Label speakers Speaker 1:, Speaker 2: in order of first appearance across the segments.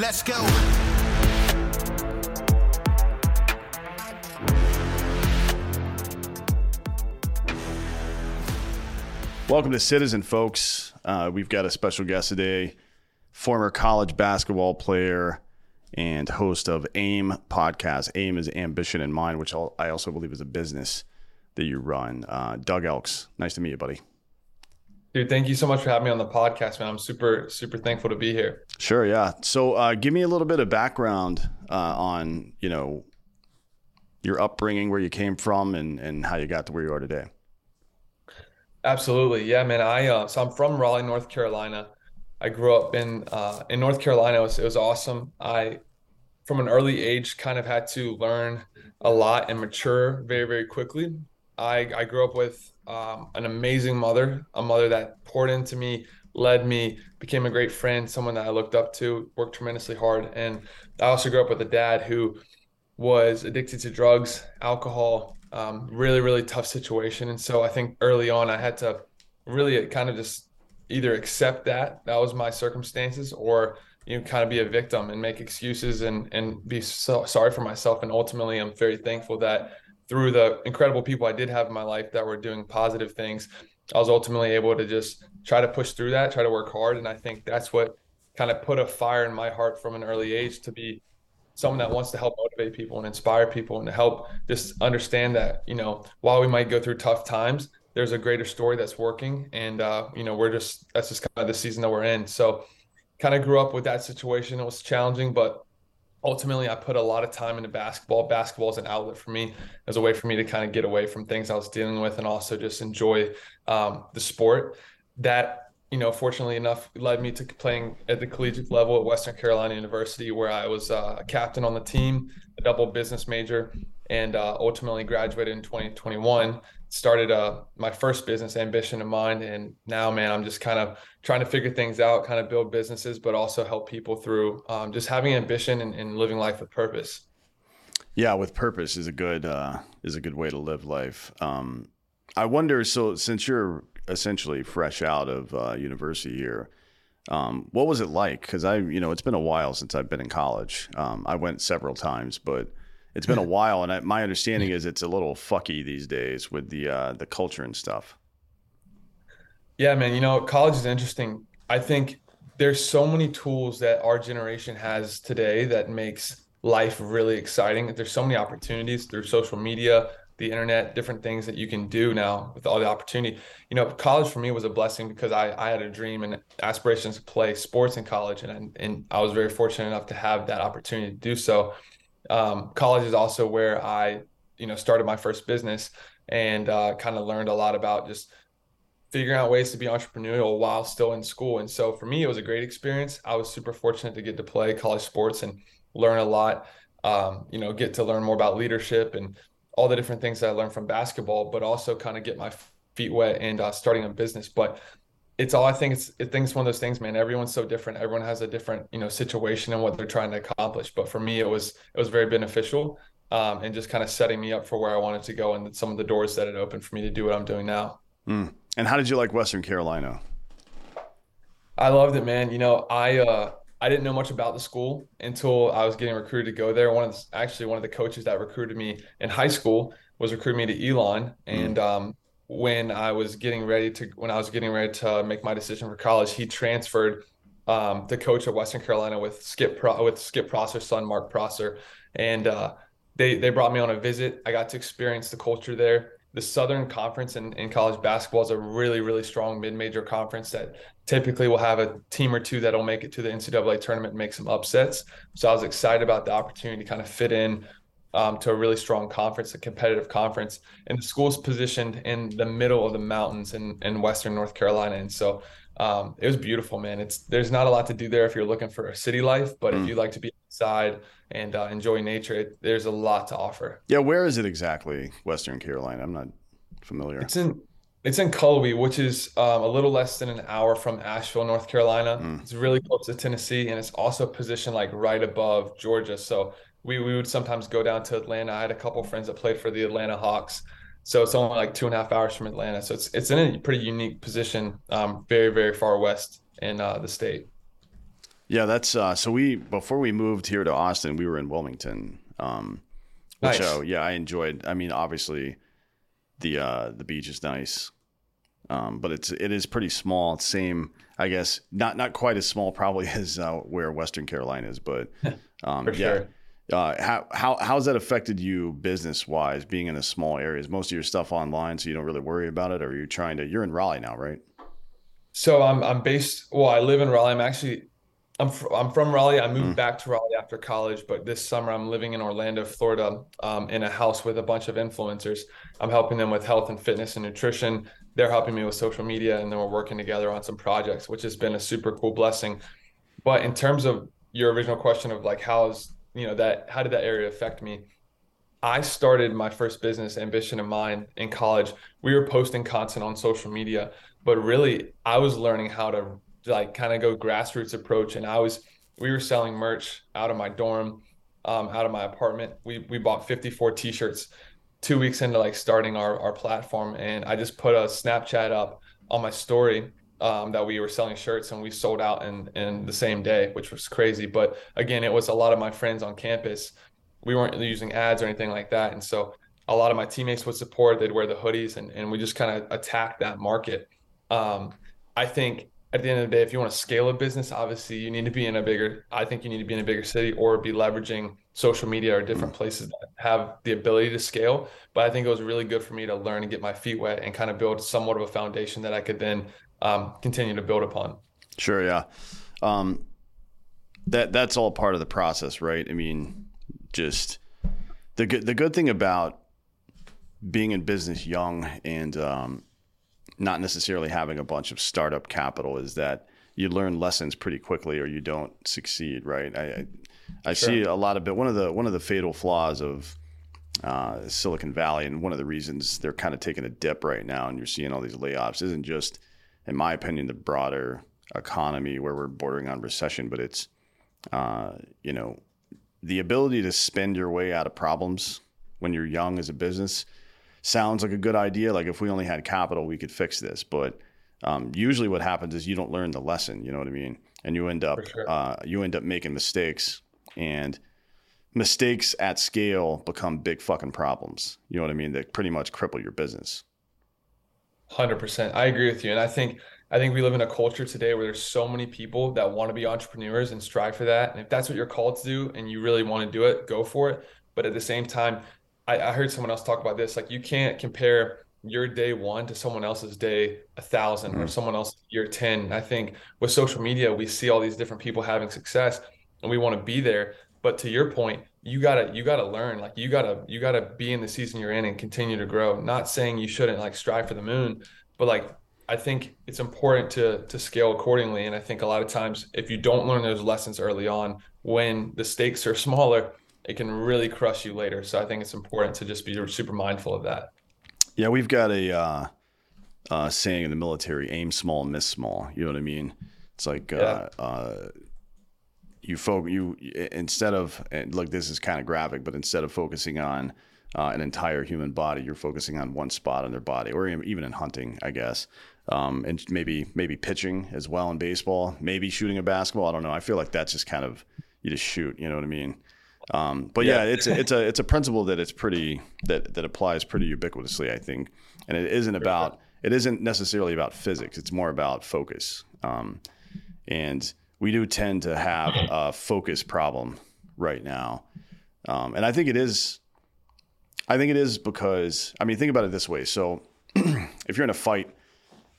Speaker 1: Let's go.
Speaker 2: Welcome to Citizen, folks. Uh, we've got a special guest today, former college basketball player and host of AIM podcast. AIM is Ambition in Mind, which I also believe is a business that you run. Uh, Doug Elks, nice to meet you, buddy.
Speaker 3: Dude, thank you so much for having me on the podcast, man. I'm super, super thankful to be here.
Speaker 2: Sure, yeah. So, uh, give me a little bit of background uh, on, you know, your upbringing, where you came from, and and how you got to where you are today.
Speaker 3: Absolutely, yeah, man. I uh, so I'm from Raleigh, North Carolina. I grew up in uh, in North Carolina. It was, it was awesome. I, from an early age, kind of had to learn a lot and mature very, very quickly. I I grew up with um, an amazing mother, a mother that poured into me, led me, became a great friend, someone that I looked up to, worked tremendously hard, and I also grew up with a dad who was addicted to drugs, alcohol, um, really, really tough situation. And so I think early on, I had to really kind of just either accept that that was my circumstances or you know kind of be a victim and make excuses and and be so sorry for myself and ultimately i'm very thankful that through the incredible people i did have in my life that were doing positive things i was ultimately able to just try to push through that try to work hard. And i think that's what kind of put a fire in my heart from an early age to be someone that wants to help motivate people and inspire people and to help just understand that you know while we might go through tough times there's a greater story that's working. And uh, you know we're just that's just kind of the season that we're in. So kind of grew up with that situation. It was challenging but ultimately i put a lot of time into basketball. Basketball is an outlet for me. As a way for me to kind of get away from things i was dealing with and also just enjoy um, the sport. That you know, fortunately enough, led me to playing at the collegiate level at Western Carolina University, where I was uh, a captain on the team, a double business major, and uh, ultimately graduated in 2021. Started uh, my first business ambition in mind, and now, man, I'm just kind of trying to figure things out, kind of build businesses, but also help people through um, just having ambition and, and, living life with purpose.
Speaker 2: Yeah, with purpose is a good uh, is a good way to live life. Um, I wonder. So, since you're essentially fresh out of uh, university here. Um, what was it like? Because I, you know, it's been a while since I've been in college. Um, I went several times, but it's been a while, and I, my understanding is it's a little fucky these days with the uh, the culture and stuff.
Speaker 3: Yeah, man. You know, college is interesting. I think there's so many tools that our generation has today that makes life really exciting. There's so many opportunities through social media, the internet, different things that you can do now with all the opportunity. You know, college for me was a blessing because I, I had a dream and aspirations to play sports in college, and and I was very fortunate enough to have that opportunity to do so. Um, college is also where I, you know, started my first business and uh, kind of learned a lot about just figuring out ways to be entrepreneurial while still in school. And so for me, it was a great experience. I was super fortunate to get to play college sports and learn a lot. Um, you know, get to learn more about leadership and all the different things that I learned from basketball, but also kind of get my feet wet and uh, starting a business. But it's all I think it's I think it's one of those things, man. Everyone's so different. Everyone has a different you know situation and what they're trying to accomplish. But for me, it was it was very beneficial um, and just kind of setting me up for where I wanted to go and some of the doors that it opened for me to do what I'm doing now.
Speaker 2: Mm. And how did you like Western Carolina?
Speaker 3: I loved it, man. You know, I uh, I didn't know much about the school until I was getting recruited to go there. One of the, actually one of the coaches that recruited me in high school was recruiting me to Elon, and mm. um, when I was getting ready to when I was getting ready to make my decision for college, he transferred um, coach at Western Carolina with Skip Pro, with Skip Prosser's son Mark Prosser, and uh, they they brought me on a visit. I got to experience the culture there the Southern Conference in, in college basketball is a really, really strong mid-major conference that typically will have a team or two that'll make it to the NCAA tournament and make some upsets. So I was excited about the opportunity to kind of fit in um, to a really strong conference, a competitive conference. And the school's positioned in the middle of the mountains in, in Western North Carolina. And so um, it was beautiful, man. It's there's not a lot to do there if you're looking for a city life, but mm. if you like to be outside and uh, enjoy nature, it, there's a lot to offer.
Speaker 2: Yeah, where is it exactly? Western Carolina. I'm not familiar.
Speaker 3: It's in it's in Cullowhee, which is um, a little less than an hour from Asheville, North Carolina. Mm. It's really close to Tennessee, and it's also positioned like right above Georgia. So we we would sometimes go down to Atlanta. I had a couple friends that played for the Atlanta Hawks. So it's only like two and a half hours from Atlanta. So it's it's in a pretty unique position, um, very very far west in uh, the state.
Speaker 2: Yeah, that's uh, so we before we moved here to Austin, we were in Wilmington. Um, which
Speaker 3: Nice.
Speaker 2: uh, yeah, I enjoyed. I mean, obviously, the uh, the beach is nice, um, but it's it is pretty small. It's same, I guess, not not quite as small probably as uh, where Western Carolina is, but um, yeah.
Speaker 3: sure.
Speaker 2: Uh, how how how's that affected you business wise? Being in a small area, is most of your stuff online, so you don't really worry about it, or are you trying to? You're in Raleigh now, right?
Speaker 3: So I'm I'm based. Well, I live in Raleigh. I'm actually I'm fr I'm from Raleigh. I moved
Speaker 2: Mm.
Speaker 3: back to Raleigh after college, but this summer I'm living in Orlando, Florida, um, in a house with a bunch of influencers. I'm helping them with health and fitness and nutrition. They're helping me with social media, and then we're working together on some projects, which has been a super cool blessing. But in terms of your original question of like how's you know that how did that area affect me? I started my first business, Ambition in Mind, in college. We were posting content on social media, but really I was learning how to like kind of go grassroots approach. And I was we were selling merch out of my dorm, um, out of my apartment. We we bought 54 t-shirts two weeks into like starting our our platform, and I just put a Snapchat up on my story um, that we were selling shirts and we sold out in in the same day, which was crazy. But again, it was a lot of my friends on campus. We weren't using ads or anything like that, and so a lot of my teammates would support. They'd wear the hoodies, and and we just kind of attacked that market. Um, I think at the end of the day, if you want to scale a business, obviously you need to be in a bigger. I think you need to be in a bigger city or be leveraging social media or different places that have the ability to scale. But I think it was really good for me to learn and get my feet wet and kind of build somewhat of a foundation that I could then um, continue to build upon.
Speaker 2: Sure, yeah. Um, that that's all part of the process, right? I mean, just the good the good thing about being in business young and um, not necessarily having a bunch of startup capital is that you learn lessons pretty quickly, or you don't succeed, right? I I, I see a lot of it. One of the one of the fatal flaws of uh, Silicon Valley, and one of the reasons they're kind of taking a dip right now, and you're seeing all these layoffs, isn't just, in my opinion, the broader economy where we're bordering on recession, but it's, uh, you know, the ability to spend your way out of problems when you're young as a business sounds like a good idea. Like if we only had capital, we could fix this. But um, usually, what happens is you don't learn the lesson. You know what I mean? And you end up
Speaker 3: sure.
Speaker 2: uh, you end up making mistakes, and mistakes at scale become big fucking problems. You know what I mean? That pretty much cripple your business.
Speaker 3: Hundred percent. I agree with you. And I think I think we live in a culture today where there's so many people that want to be entrepreneurs and strive for that. And if that's what you're called to do and you really want to do it, go for it. But at the same time, I, I heard someone else talk about this. Like you can't compare your day one to someone else's day a 1000 or
Speaker 2: Mhm.
Speaker 3: someone else's year 10. I think with social media, we see all these different people having success and we want to be there. But to your point, you gotta you gotta learn. Like you gotta you gotta be in the season you're in and continue to grow. Not saying you shouldn't like strive for the moon, but like I think it's important to to scale accordingly. And I think a lot of times if you don't learn those lessons early on, when the stakes are smaller, it can really crush you later. So I think it's important to just be super mindful of that.
Speaker 2: Yeah, we've got a uh, uh, saying in the military: aim small, miss small. You know what I mean? It's like uh, uh, you focus you instead of and look, this is kind of graphic, but instead of focusing on uh, an entire human body, you're focusing on one spot on their body, or even in hunting, I guess. Um, and maybe maybe pitching as well in baseball, maybe shooting a basketball. I don't know. I feel like that's just kind of you just shoot. You know what I mean? Um, but yeah,
Speaker 3: Yeah.
Speaker 2: it's a, it's a it's a principle that it's pretty that that applies pretty ubiquitously, I think. And it isn't about it isn't necessarily about physics. It's more about focus. Um, and we do tend to have a focus problem right now. Um, and I think it is. I think it is because I mean, think about it this way. So, if you're in a fight,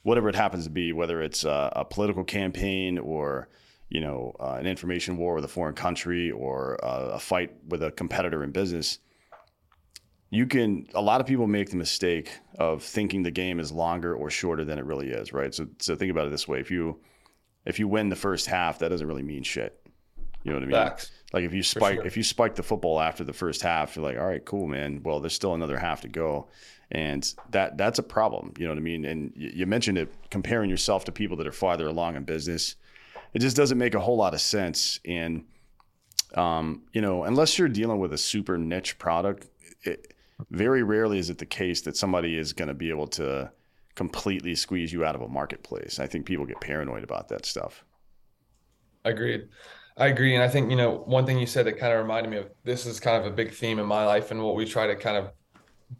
Speaker 2: whatever it happens to be, whether it's a, a political campaign or you know uh, an information war with a foreign country or uh, a fight with a competitor in business, you can. A lot of people make the mistake of thinking the game is longer or shorter than it really is, right? So, so think about it this way: if you if you win the first half, that doesn't really mean shit. You know what I mean?
Speaker 3: Facts.
Speaker 2: Like if you spike
Speaker 3: sure.
Speaker 2: if you spike the football after the first half, you're like, all right, cool, man. Well, there's still another half to go, and that that's a problem. You know what I mean? And you, you mentioned it, comparing yourself to people that are farther along in business. It just doesn't make a whole lot of sense. And um, you know, unless you're dealing with a super niche product, it, very rarely is it the case that somebody is going to be able to completely squeeze you out of a marketplace. I think people get paranoid about that stuff.
Speaker 3: Agreed. I agree. And I think, you know, one thing you said that kind of reminded me of this is kind of a big theme in my life and what we try to kind of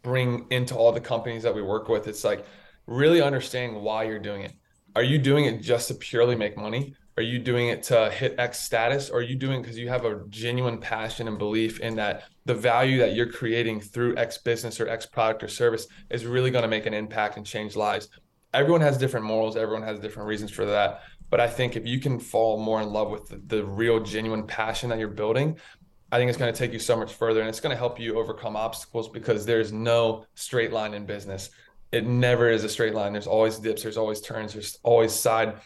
Speaker 3: bring into all the companies that we work with. It's like really understanding why you're doing it. Are you doing it just to purely make money? Are you doing it to hit X status? Or are you doing it because you have a genuine passion and belief in that the value that you're creating through X business or X product or service is really going to make an impact and change lives? Everyone has different morals, everyone has different reasons for that. But I think if you can fall more in love with the, the real, genuine passion that you're building, I think it's going to take you so much further and it's going to help you overcome obstacles because there's no straight line in business. It never is a straight line. There's always dips, there's always turns, there's always side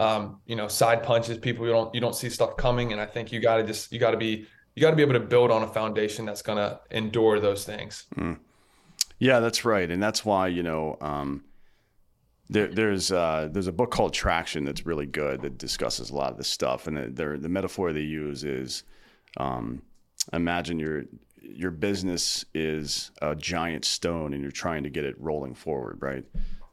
Speaker 3: um, you know, side punches, people you don't you don't see stuff coming and I think you got to just you got to be you got to be able to build on a foundation that's to endure those things. Mm.
Speaker 2: Yeah, that's right. And that's why, you know, um, there, there's uh, there's a book called Traction that's really good that discusses a lot of this stuff, and the, the metaphor they use is um, imagine your your business is a giant stone and you're trying to get it rolling forward, right?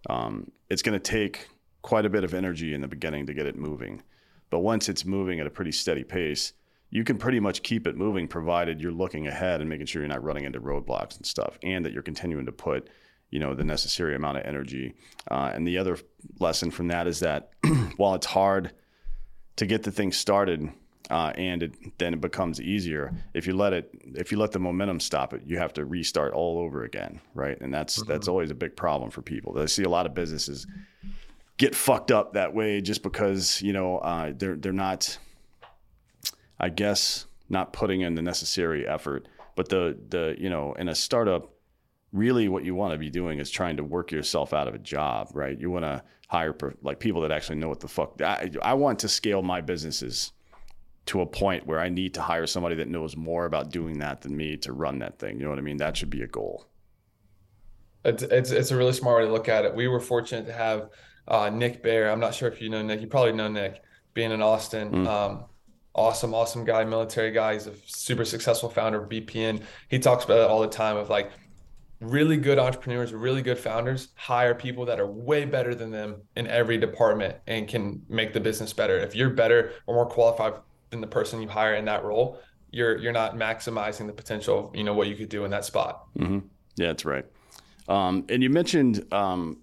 Speaker 2: Um, it's going to take quite a bit of energy in the beginning to get it moving, but once it's moving at a pretty steady pace, you can pretty much keep it moving provided you're looking ahead and making sure you're not running into roadblocks and stuff, and that you're continuing to put you know the necessary amount of energy. Uh, and the other lesson from that is that while it's hard to get the thing started, uh, and it, then it becomes easier if you let it if you let the momentum stop it you have to restart all over again right and that's mm-hmm. that's always a big problem for people i see a lot of businesses get fucked up that way just because you know uh, they're they're not i guess not putting in the necessary effort but the the you know in a startup really what you want to be doing is trying to work yourself out of a job, right? You want to hire like people that actually know what the fuck. I, I want to scale my businesses to a point where I need to hire somebody that knows more about doing that than me to run that thing. You know what I mean? That should be a goal.
Speaker 3: It's it's, it's a really smart way to look at it. We were fortunate to have uh, Nick Bare. I'm not sure if you know Nick. You probably know Nick, being in Austin. Mm. Um, awesome, awesome guy, military guy. He's a super successful founder of BPN. He talks about it all the time of like really good entrepreneurs, really good founders hire people that are way better than them in every department and can make the business better. If you're better or more qualified than the person you hire in that role, you're you're not maximizing the potential of you know what you could do in that spot.
Speaker 2: Mm-hmm. Yeah, that's right. Um, and you mentioned um,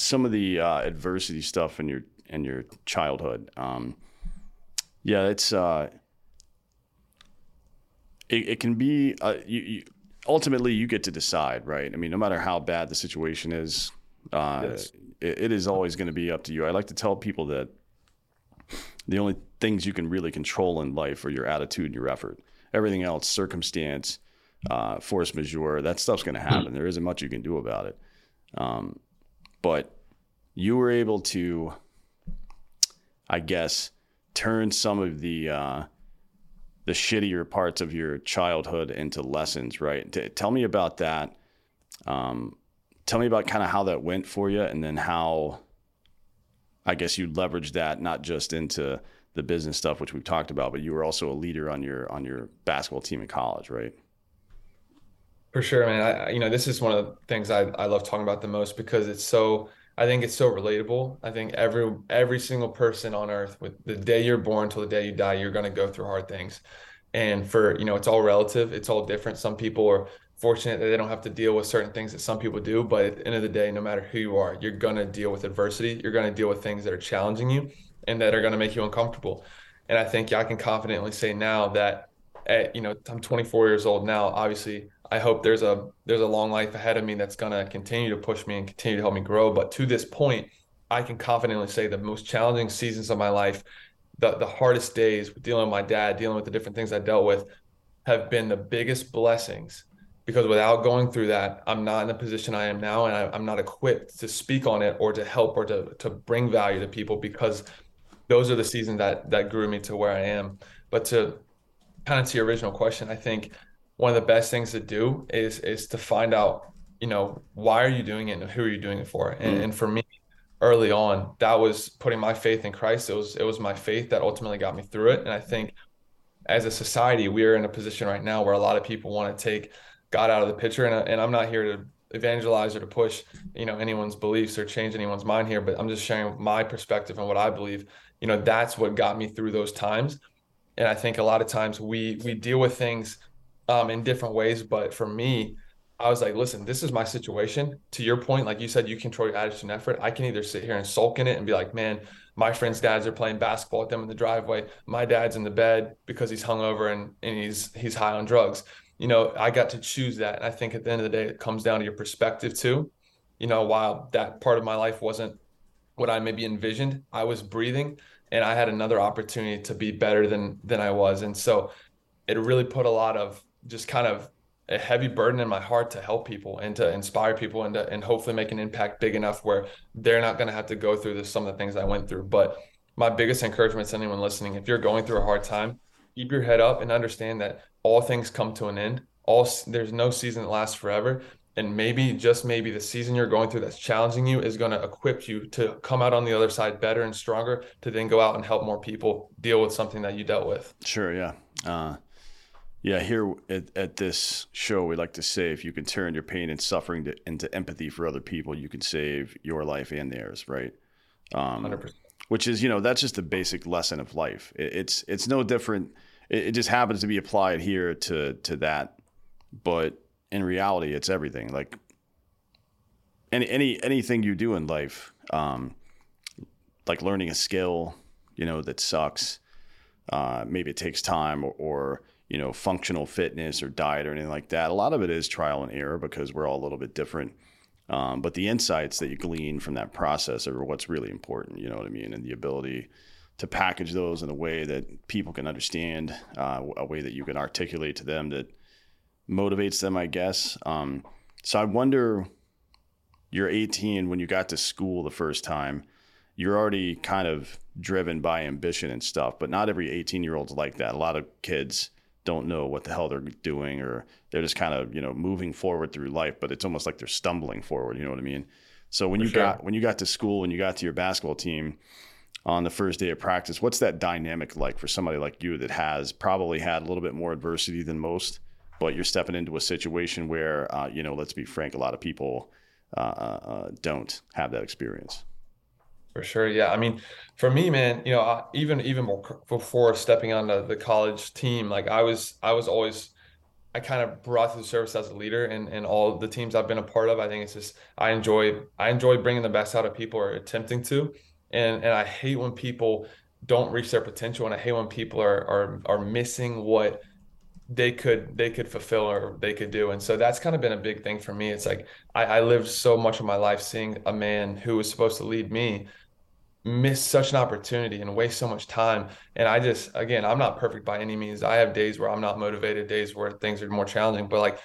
Speaker 2: some of the uh, adversity stuff in your in your childhood. Um, yeah, it's uh, it, it can be uh, you, you, ultimately you get to decide, right? I mean, no matter how bad the situation is, uh, yes. it, it is always going to be up to you. I like to tell people that the only things you can really control in life are your attitude and your effort. Everything else, circumstance, uh, force majeure, that stuff's going to happen. There isn't much you can do about it. Um, but you were able to, I guess, turn some of the uh, the shittier parts of your childhood into lessons, right? T- tell me about that. Um, tell me about kind of how that went for you, and then how I guess you leveraged that not just into the business stuff, which we've talked about, but you were also a leader on your on your basketball team in college, right?
Speaker 3: For sure, man. I, you know, this is one of the things I, I love talking about the most because it's so I think it's so relatable. I think every every single person on earth, with the day you're born till the day you die, you're going to go through hard things. And for you know, it's all relative. It's all different. Some people are fortunate that they don't have to deal with certain things that some people do. But at the end of the day, no matter who you are, you're going to deal with adversity. You're going to deal with things that are challenging you and that are going to make you uncomfortable. And I think yeah, I can confidently say now that at, you know, I'm 24 years old now. Obviously, I hope there's a there's a long life ahead of me that's to continue to push me and continue to help me grow. But to this point, I can confidently say the most challenging seasons of my life, the the hardest days dealing with my dad, dealing with the different things I dealt with, have been the biggest blessings. Because without going through that, I'm not in the position I am now, and I, I'm not equipped to speak on it or to help or to to bring value to people. Because those are the seasons that that grew me to where I am. But to kind of to your original question, I think one of the best things to do is is to find out, you know, why are you doing it and who are you doing it for? And, mm. and for me, early on, that was putting my faith in Christ. It was it was my faith that ultimately got me through it. And I think as a society, we are in a position right now where a lot of people want to take God out of the picture. And, and I'm not here to evangelize or to push, you know, anyone's beliefs or change anyone's mind here, but I'm just sharing my perspective and what I believe. You know, that's what got me through those times. And I think a lot of times we we deal with things um, in different ways, but for me, I was like, listen, this is my situation. To your point, like you said, you control your attitude and effort. I can either sit here and sulk in it and be like, man, my friends' dads are playing basketball with them in the driveway. My dad's in the bed because he's hungover and, and he's he's high on drugs. You know, I got to choose that. And I think at the end of the day, it comes down to your perspective too. You know, while that part of my life wasn't what I maybe envisioned, I was breathing and I had another opportunity to be better than than I was. And so it really put a lot of just kind of a heavy burden in my heart to help people and to inspire people and to, and hopefully make an impact big enough where they're not going to have to go through this, some of the things I went through. But my biggest encouragement to anyone listening, if you're going through a hard time, keep your head up and understand that all things come to an end. All there's no season that lasts forever. And maybe, just maybe, the season you're going through that's challenging you is going to equip you to come out on the other side better and stronger to then go out and help more people deal with something that you dealt with.
Speaker 2: Sure, yeah. Uh, yeah, here at, at this show, we like to say if you can turn your pain and suffering to, into empathy for other people, you can save your life and theirs, right? Um, 100%. Which is, you know, that's just the basic lesson of life. It, it's it's no different. It, it just happens to be applied here to to that, but in reality, it's everything. Like any any anything you do in life, um, like learning a skill, you know, that sucks. Uh, maybe it takes time or, or you know, functional fitness or diet or anything like that. A lot of it is trial and error because we're all a little bit different. Um, but the insights that you glean from that process are what's really important. You know what I mean? And the ability to package those in a way that people can understand, uh, a way that you can articulate to them that motivates them, I guess. Um, so I wonder, you're 18 when you got to school the first time. You're already kind of driven by ambition and stuff, but not every 18 year old's like that. A lot of kids don't know what the hell they're doing or they're just kind of you know moving forward through life but it's almost like they're stumbling forward you know what i mean so when For you sure. got when you got to school and you got to your basketball team on the first day of practice what's that dynamic like for somebody like you that has probably had a little bit more adversity than most but you're stepping into a situation where uh, you know let's be frank a lot of people uh, uh, uh don't have that experience
Speaker 3: for sure. Yeah. I mean, for me, man, you know, even even before stepping on the, the college team, like I was I was always I kind of brought to the service as a leader and and all the teams I've been a part of. I think it's just I enjoy I enjoy bringing the best out of people or attempting to. And and I hate when people don't reach their potential and I hate when people are are are missing what they could they could fulfill or they could do and so that's kind of been a big thing for me it's like I, I lived so much of my life seeing a man who was supposed to lead me miss such an opportunity and waste so much time. And I just, again, I'm not perfect by any means. I have days where I'm not motivated, days where things are more challenging. But like,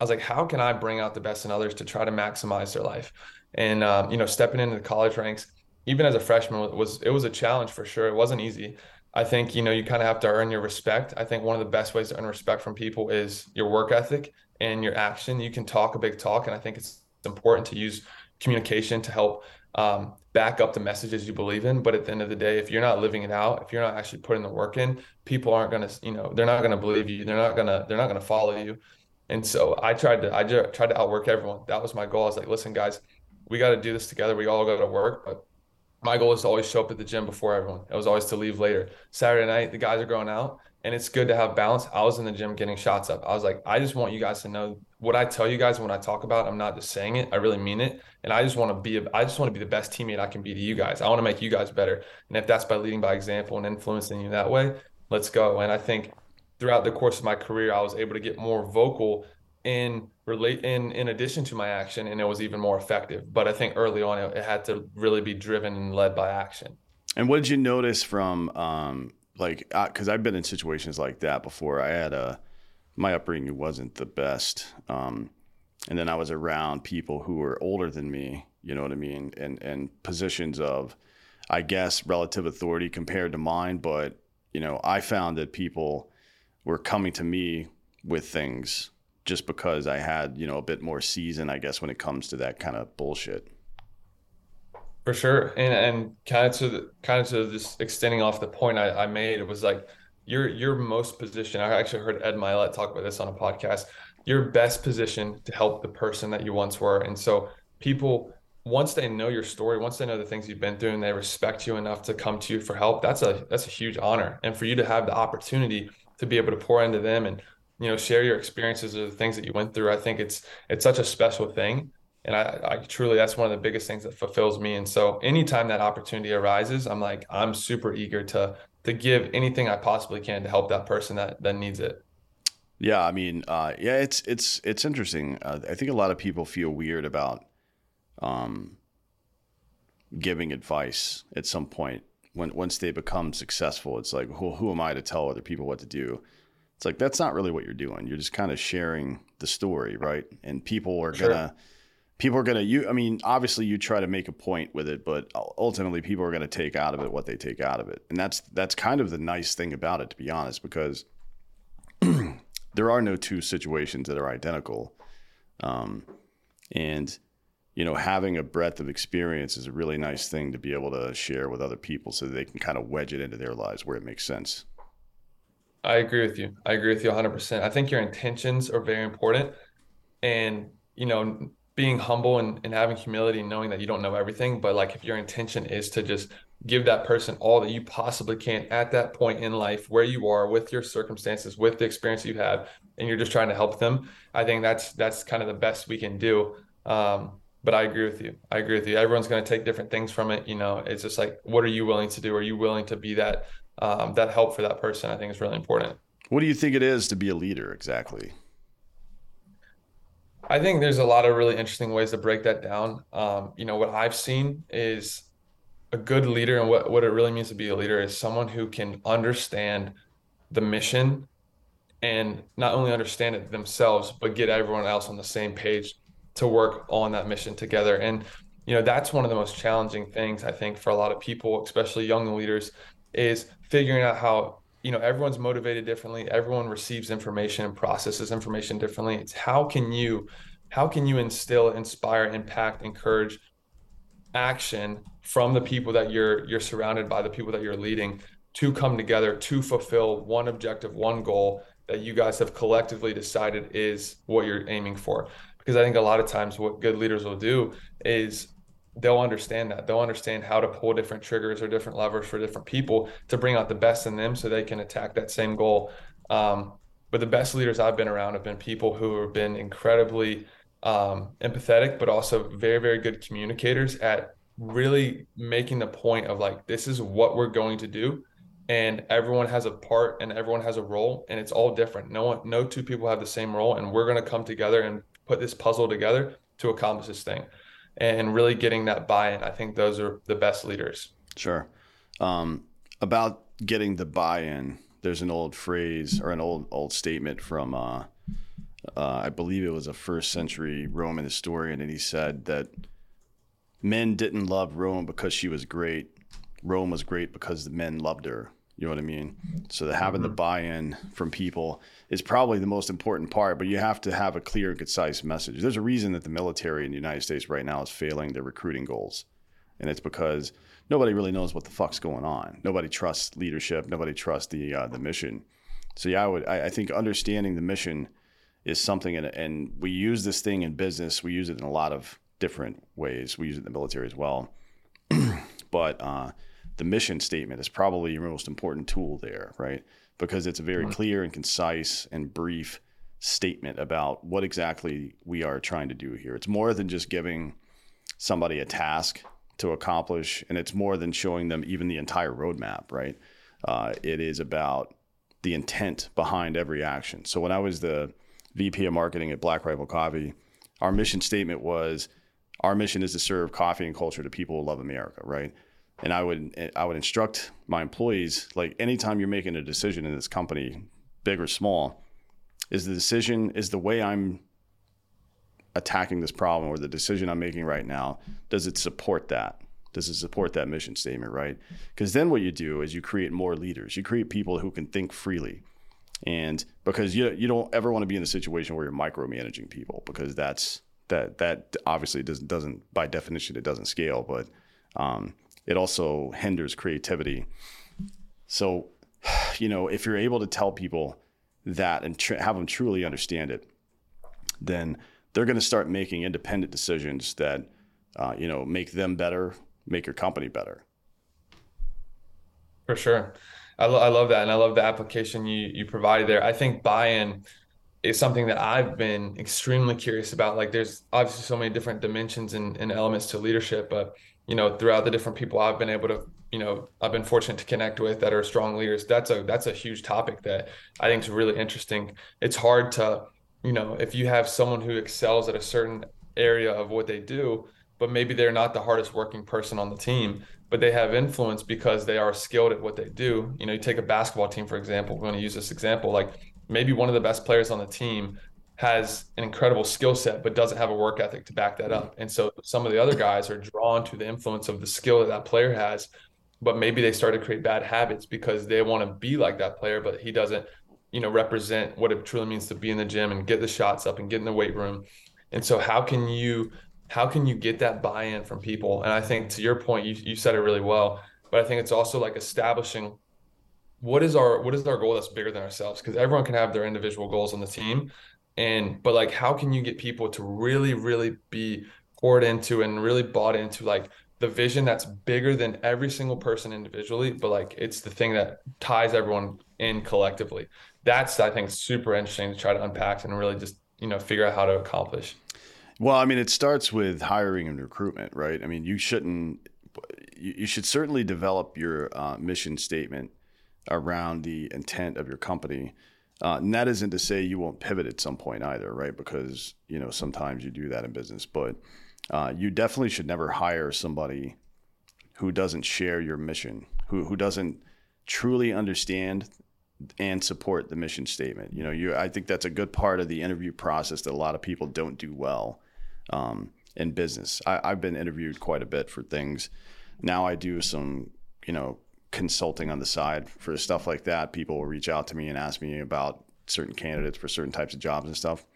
Speaker 3: I was like, how can I bring out the best in others to try to maximize their life? And um, you know, stepping into the college ranks, even as a freshman, was it was a challenge for sure. It wasn't easy. I think you know you kind of have to earn your respect. I think one of the best ways to earn respect from people is your work ethic and your action. You can talk a big talk, and I think it's important to use communication to help um, back up the messages you believe in. But at the end of the day, if you're not living it out, if you're not actually putting the work in, people aren't gonna, you know, they're not gonna believe you. They're not gonna, they're not gonna follow you. And so I tried to, I just tried to outwork everyone. That was my goal. I was like, listen, guys, we got to do this together. We all got to work, but my goal is to always show up at the gym before everyone. It was always to leave later. Saturday night, the guys are going out and it's good to have balance. I was in the gym getting shots up. I was like, I just want you guys to know what I tell you guys when I talk about. It, I'm not just saying it. I really mean it, and I just want to be, I just want to be the best teammate I can be to you guys. I want to make you guys better, and if that's by leading by example and influencing you that way, let's go. And I think throughout the course of my career, I was able to get more vocal in relate in in addition to my action, and it was even more effective. But I think early on, it, it had to really be driven and led by action.
Speaker 2: And what did you notice from um, like because I've been in situations like that before. I had a my upbringing wasn't the best, um, and then I was around people who were older than me. You know what I mean, and and positions of, I guess, relative authority compared to mine. But you know, I found that people were coming to me with things just because I had you know a bit more season, I guess, when it comes to that kind of bullshit.
Speaker 3: For sure, and and kind of to the, kind of to this extending off the point I, I made, it was like your your most position. I actually heard Ed Mylett talk about this on a podcast. you're best positioned to help the person that you once were. And so people once they know your story, once they know the things you've been through and they respect you enough to come to you for help, that's a that's a huge honor. And for you to have the opportunity to be able to pour into them and you know share your experiences or the things that you went through, I think it's it's such a special thing. And I, I truly that's one of the biggest things that fulfills me. And so anytime that opportunity arises, I'm like, I'm super eager to to give anything I possibly can to help that person that that needs it.
Speaker 2: Yeah, I mean, uh, yeah, it's it's it's interesting. Uh, I think a lot of people feel weird about um, giving advice at some point when once they become successful. It's like, who who am I to tell other people what to do? It's like that's not really what you're doing. You're just kind of sharing the story, right? And people are sure. gonna people are gonna you. I mean, obviously you try to make a point with it, but ultimately people are gonna take out of it what they take out of it, and that's that's kind of the nice thing about it, to be honest, because there are no two situations that are identical. Um, and, you know, having a breadth of experience is a really nice thing to be able to share with other people so they can kind of wedge it into their lives where it makes sense.
Speaker 3: I agree with you. I agree with you 100%. I think your intentions are very important. And, you know, being humble and, and having humility and knowing that you don't know everything, but like if your intention is to just give that person all that you possibly can at that point in life where you are with your circumstances with the experience you have and you're just trying to help them i think that's that's kind of the best we can do. Um, but i agree with you. I agree with you. Everyone's going to take different things from it you know? It's just like what are you willing to do? Are you willing to be that um, that help for that person? I think is really important.
Speaker 2: What do you think it is to be a leader exactly
Speaker 3: I think there's a lot of really interesting ways to break that down. Um, you know, what I've seen is a good leader and what, what it really means to be a leader is someone who can understand the mission and not only understand it themselves but get everyone else on the same page to work on that mission together and you know that's one of the most challenging things i think for a lot of people especially young leaders is figuring out how you know everyone's motivated differently. Everyone receives information and processes information differently. It's how can you how can you instill inspire impact encourage action from the people that you're you're surrounded by the people that you're leading to come together to fulfill one objective one goal that you guys have collectively decided is what you're aiming for? Because i think a lot of times what good leaders will do is they'll understand that they'll understand how to pull different triggers or different levers for different people to bring out the best in them so they can attack that same goal um, but the best leaders i've been around have been people who have been incredibly um, empathetic, but also very, very good communicators at really making the point of like, this is what we're going to do. And everyone has a part and everyone has a role and it's all different. No one, no two people have the same role. And we're going to come together and put this puzzle together to accomplish this thing and really getting that buy-in. I think those are the best leaders.
Speaker 2: Sure. Um, about getting the buy-in, there's an old phrase or an old, old statement from, uh, uh, I believe it was a first century Roman historian, and he said that men didn't love Rome because she was great. Rome was great because the men loved her. You know what I mean? So the, having mm-hmm. the buy-in from people is probably the most important part, but you have to have a clear and concise message. There's a reason that the military in the United States right now is failing their recruiting goals. And it's because nobody really knows what the fuck's going on. Nobody trusts leadership. Nobody trusts the uh, the mission. So yeah, I would I, I think understanding the mission is something, and, and we use this thing in business. We use it in a lot of different ways. We use it in the military as well. but uh, the mission statement is probably your most important tool there, right? Because it's a very mm-hmm. clear and concise and brief statement about what exactly we are trying to do here. It's more than just giving somebody a task to accomplish, and it's more than showing them even the entire roadmap, right? Uh, it is about the intent behind every action. So when I was the VP of marketing at Black Rifle Coffee, our mission statement was our mission is to serve coffee and culture to people who love America, right? And I would I would instruct my employees like anytime you're making a decision in this company, big or small, is the decision is the way I'm attacking this problem or the decision I'm making right now, does it support that? Does it support that mission statement, right? Because then what you do is you create more leaders. You create people who can think freely and because you you don't ever want to be in a situation where you're micromanaging people because that's that that obviously doesn't doesn't by definition it doesn't scale, but um, it also hinders creativity. So, you know, if you're able to tell people that and tr- have them truly understand it, then they're going to start making independent decisions that uh, you know make them better, make your company better.
Speaker 3: For sure, I, lo- I love that, and I love the application you you provided there. I think buy-in is something that I've been extremely curious about. Like, there's obviously so many different dimensions and, and elements to leadership, but you know, throughout the different people I've been able to, you know, I've been fortunate to connect with that are strong leaders. That's a that's a huge topic that I think is really interesting. It's hard to, you know, if you have someone who excels at a certain area of what they do, but maybe they're not the hardest working person on the team, but they have influence because they are skilled at what they do. You know, you take a basketball team, for example, we're going to use this example, like maybe one of the best players on the team has an incredible skill set but doesn't have a work ethic to back that up. And so some of the other guys are drawn to the influence of the skill that that player has but maybe they start to create bad habits because they want to be like that player but he doesn't you know represent what it truly means to be in the gym and get the shots up and get in the weight room. And so how can you how can you get that buy-in from people? And i think to your point you, you said it really well but i think it's also like establishing what is our what is our goal that's bigger than ourselves? Because everyone can have their individual goals on the team and but like how can you get people to really really be poured into and really bought into like the vision that's bigger than every single person individually but like it's the thing that ties everyone in collectively? That's i think super interesting to try to unpack and really just you know figure out how to accomplish.
Speaker 2: Well i mean it starts with hiring and recruitment right? I mean you shouldn't you should certainly develop your uh, mission statement around the intent of your company uh, and that isn't to say you won't pivot at some point either, right? Because you know sometimes you do that in business, but uh, you definitely should never hire somebody who doesn't share your mission, who who doesn't truly understand and support the mission statement. You know, you I think that's a good part of the interview process that a lot of people don't do well um, in business. I, I've been interviewed quite a bit for things. Now I do some, you know, consulting on the side for stuff like that. People will reach out to me and ask me about certain candidates for certain types of jobs and stuff.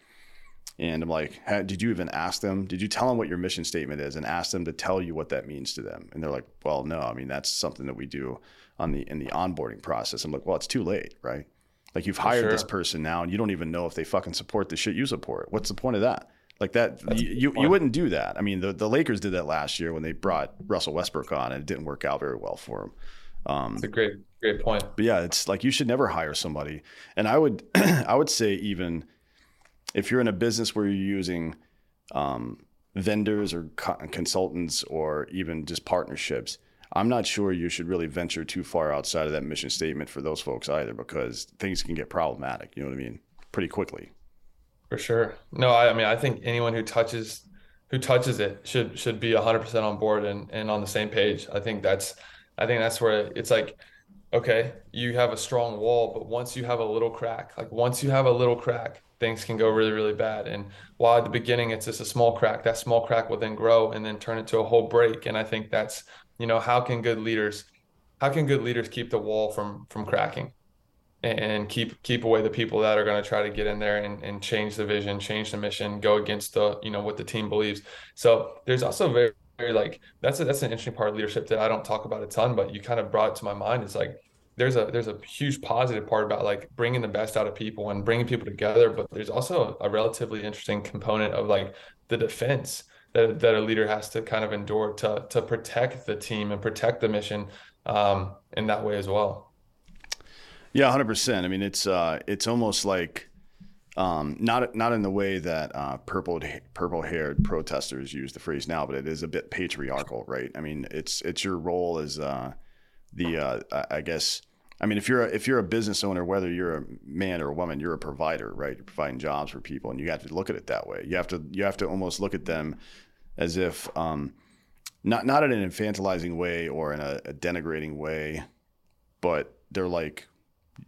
Speaker 2: And I'm like, did you even ask them? Did you tell them what your mission statement is and ask them to tell you what that means to them? And they're like, well, no. I mean, that's something that we do on the in the onboarding process. I'm like, well, it's too late, right? Like you've hired sure. this person now, and you don't even know if they fucking support the shit you support. What's the point of that? Like that, that's you, you, you wouldn't do that. I mean, the, the Lakers did that last year when they brought Russell Westbrook on, and it didn't work out very well for him.
Speaker 3: Um, That's a great, great point.
Speaker 2: But yeah, it's like you should never hire somebody. And I would, I would say even if you're in a business where you're using um, vendors or co- consultants or even just partnerships, I'm not sure you should really venture too far outside of that mission statement for those folks either, because things can get problematic. You know what I mean? Pretty quickly.
Speaker 3: For sure. No, I, I mean, I think anyone who touches who touches it should should be 100% on board and, and on the same page. I think that's I think that's where it's like, okay, you have a strong wall, but once you have a little crack, like once you have a little crack, things can go really, really bad. And while at the beginning it's just a small crack, that small crack will then grow and then turn into a whole break. And I think that's, you know, how can good leaders, how can good leaders keep the wall from from cracking? and keep keep away the people that are going to try to get in there and, and change the vision, change the mission, go against the you know what the team believes. So there's also very very like that's a, that's an interesting part of leadership that I don't talk about a ton, but you kind of brought it to my mind. It's like there's a there's a huge positive part about like bringing the best out of people and bringing people together, but there's also a, relatively interesting component of like the defense that that a leader has to kind of endure to to protect the team and protect the mission um, in that way as well.
Speaker 2: Yeah, hundred percent. I mean, it's uh, it's almost like um, not not in the way that uh, purple purple haired protesters use the phrase now, but it is a bit patriarchal, right? I mean, it's it's your role as uh, the uh, I guess I mean if you're a, if you're a business owner, whether you're a man or a woman, you're a provider, right? You're providing jobs for people, and you have to look at it that way. You have to you have to almost look at them as if um, not not in an infantilizing way or in a, a denigrating way, but they're like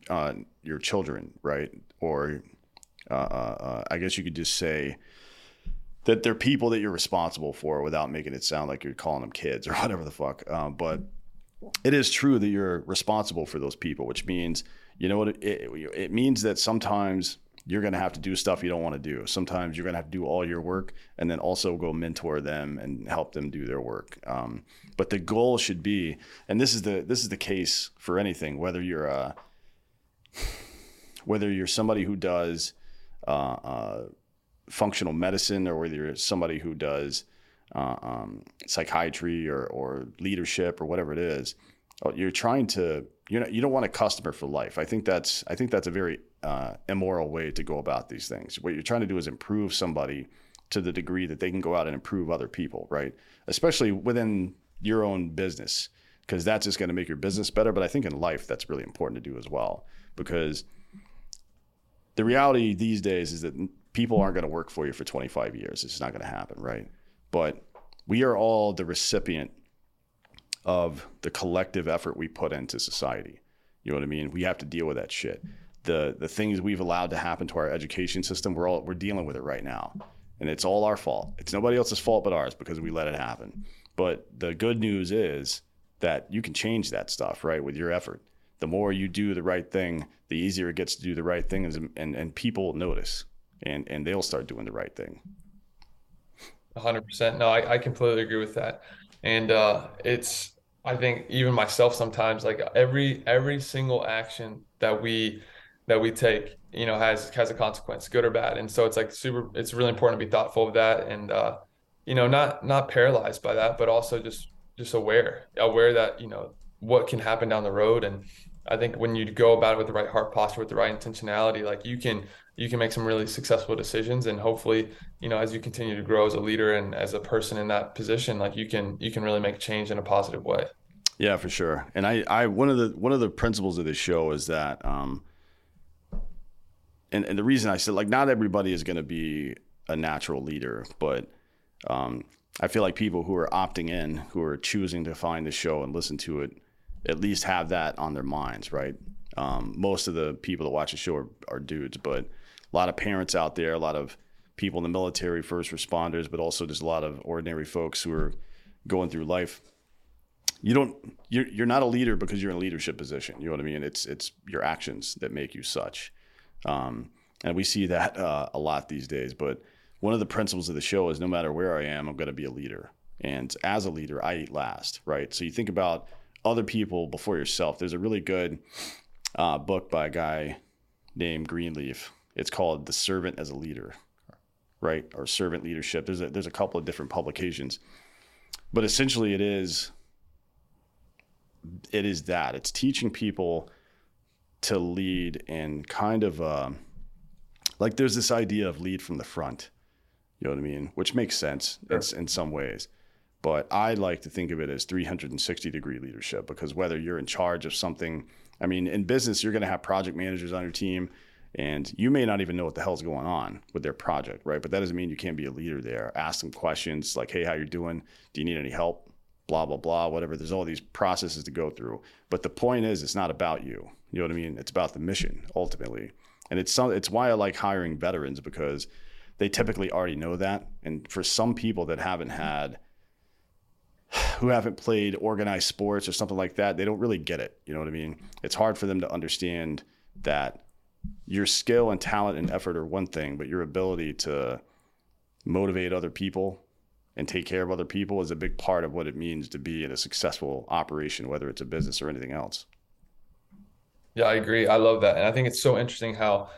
Speaker 2: uh, your children, right? Or uh, uh, uh, I guess you could just say that they're people that you're responsible for without making it sound like you're calling them kids or whatever the fuck. Um, but it is true that you're responsible for those people, which means, you know what, it, it, it means that sometimes you're going to have to do stuff you don't want to do. Sometimes you're going to have to do all your work and then also go mentor them and help them do their work. Um, but the goal should be, and this is the this is the case for anything, whether you're a whether you're somebody who does uh, uh, functional medicine or whether you're somebody who does uh, um, psychiatry or, or leadership or whatever it is, oh, you're trying to you know you don't want a customer for life. I think that's I think that's a very uh, immoral way to go about these things. What you're trying to do is improve somebody to the degree that they can go out and improve other people, right? Especially within your own business, because that's just going to make your business better. But I think in life that's really important to do as well, because the reality these days is that people aren't going to work for you for 25 years. It's not going to happen, right? But we are all the recipient of the collective effort we put into society. You know what I mean? We have to deal with that shit. The the things we've allowed to happen to our education system, we're all we're dealing with it right now. And it's all our fault. It's nobody else's fault but ours because we let it happen. But the good news is that you can change that stuff, right, with your effort. The more you do the right thing, the easier it gets to do the right thing and and, and people notice and and they'll start doing the right thing.
Speaker 3: 100%. No, I, I completely agree with that. And uh, it's, I think even myself sometimes, like every every single action that we that we take, you know, has has a consequence, good or bad. And so it's like super. It's really important to be thoughtful of that, and uh, you know, not not paralyzed by that, but also just just aware, aware that you know what can happen down the road. And I think when you go about it with the right heart posture, with the right intentionality, like you can you can make some really successful decisions and hopefully you know as you continue to grow as a leader and as a person in that position like you can you can really make change in a positive way.
Speaker 2: Yeah for sure. And i i one of the one of the principles of this show is that um and, and the reason i said like not everybody is going to be a natural leader but um i feel like people who are opting in who are choosing to find the show and listen to it at least have that on their minds right um, most of the people that watch the show are, are dudes but a lot of parents out there, a lot of people in the military, first responders, but also just a lot of ordinary folks who are going through life. You don't you're you're not a leader because you're in a leadership position. You know what I mean? It's it's your actions that make you such. Um, and we see that uh, a lot these days. But one of the principles of the show is no matter where I am, I'm going to be a leader. And as a leader, I eat last, right? So you think about other people before yourself. There's a really good uh, book by a guy named Greenleaf it's called The Servant as a Leader, right? Or Servant Leadership. There's a, there's a couple of different publications, but essentially it is it is that it's teaching people to lead and kind of uh, like there's this idea of lead from the front. You know what I mean? Which makes sense sure. in, in some ways. But I like to think of it as 360 degree leadership because whether you're in charge of something, I mean, in business, you're going to have project managers on your team and you may not even know what the hell's going on with their project, right? But that doesn't mean you can't be a leader there. Ask them questions like, "Hey, how you doing? Do you need any help?" Blah blah blah. Whatever. There's all these processes to go through. But the point is, it's not about you. You know what I mean? It's about the mission ultimately, and it's some. It's why I like hiring veterans because they typically already know that. And for some people that haven't had who haven't played organized sports or something like that, they don't really get it. You know what I mean? It's hard for them to understand that your skill and talent and effort are one thing, but your ability to motivate other people and take care of other people is a big part of what it means to be in a successful operation, whether it's a business or anything else.
Speaker 3: Yeah, I agree. I love that. And I think it's so interesting how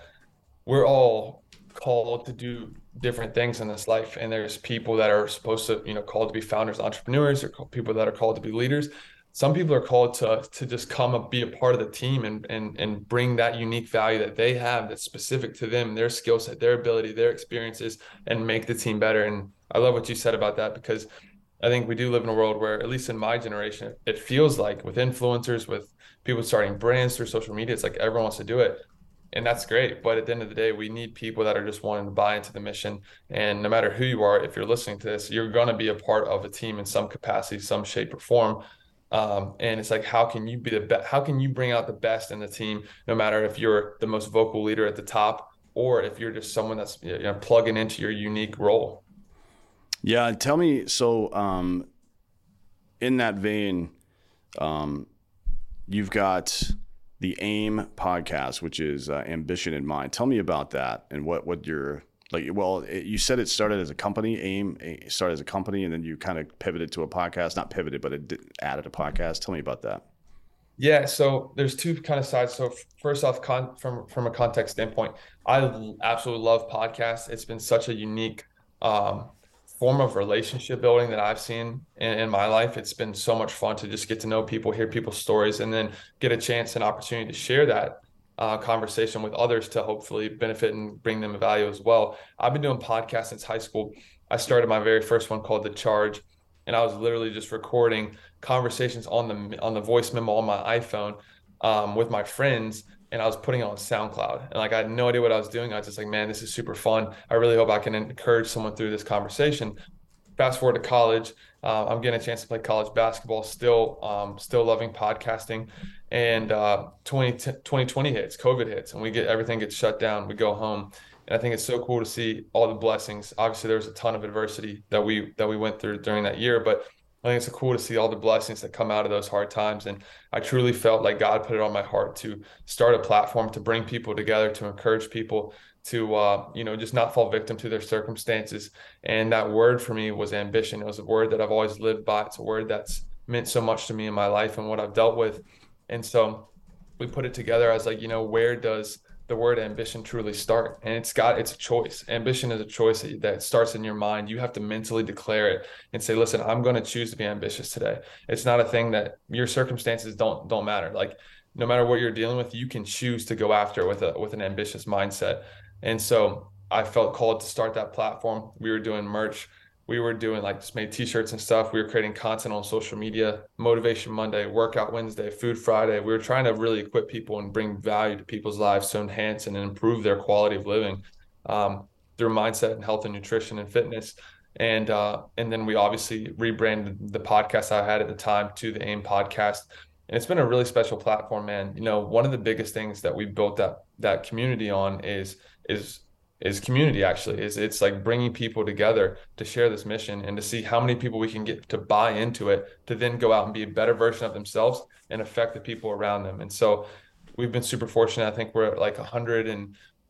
Speaker 3: we're all called to do different things in this life. And there's people that are supposed to, you know, called to be founders, entrepreneurs, or people that are called to be leaders some people are called to to just come and be a part of the team and and and bring that unique value that they have that's specific to them, their skill set, their ability, their experiences, and make the team better. And I love what you said about that because I think we do live in a world where, at least in my generation, it feels like with influencers, with people starting brands through social media, it's like everyone wants to do it. And that's great. But at the end of the day, we need people that are just wanting to buy into the mission. And no matter who you are, if you're listening to this, you're going to be a part of a team in some capacity, some shape or form. Um, and it's like, how can you be the best? How can you bring out the best in the team, no matter if you're the most vocal leader at the top or if you're just someone that's you know, plugging into your unique role?
Speaker 2: Yeah. Tell me, so um, in that vein, um, you've got the AIM podcast, which is uh, Ambition in Mind. Tell me about that and what, what your like well it, you said it started as a company aim started as a company and then you kind of pivoted to a podcast not pivoted but it added a podcast tell me about that
Speaker 3: Yeah, so there's two kind of sides. So first off, con- from from a context standpoint, I absolutely love podcasts. It's been such a unique um, form of relationship building that I've seen in, in, my life. It's been so much fun to just get to know people, hear people's stories, and then get a chance and opportunity to share that uh, conversation with others to hopefully benefit and bring them value as well. I've been doing podcasts since high school. I started my very first one called The Charge, and I was literally just recording conversations on the on the voice memo on my iPhone um, with my friends and I was putting it on SoundCloud. And like I had no idea what I was doing. I was just like, man, this is super fun. I really hope I can encourage someone through this conversation. Fast forward to college, uh, I'm getting a chance to play college basketball. Still, um, still loving podcasting. And uh, 20, 2020 hits, COVID hits, and we get everything gets shut down. We go home, and I think it's so cool to see all the blessings. Obviously, there was a ton of adversity that we that we went through during that year, but I think it's cool to see all the blessings that come out of those hard times. And I truly felt like God put it on my heart to start a platform to bring people together, to encourage people to, uh, you know, just not fall victim to their circumstances. And that word for me was ambition. It was a word that I've always lived by. It's a word that's meant so much to me in my life and what I've dealt with. And so we put it together as like, you know, where does the word ambition truly start. And it's got it's a choice. Ambition is a choice that starts in your mind. You have to mentally declare it and say listen i'm going to choose to be ambitious today. It's not a thing that your circumstances don't don't matter. Like no matter what you're dealing with you can choose to go after with a with an ambitious mindset. And so i felt called to start that platform. We were doing merch we were doing like just made t-shirts and stuff. We were creating content on social media. Motivation monday workout wednesday food friday. We were trying to really equip people and bring value to people's lives to enhance and improve their quality of living um, through mindset and health and nutrition and fitness. And uh, and then we obviously rebranded the podcast i had at the time to the aim podcast. And it's been a really special platform man. You know one of the biggest things that we built that that community on is is is community actually. Is it's like bringing people together to share this mission and to see how many people we can get to buy into it to then go out and be a better version of themselves and affect the people around them. And so we've been super fortunate. I think we're at like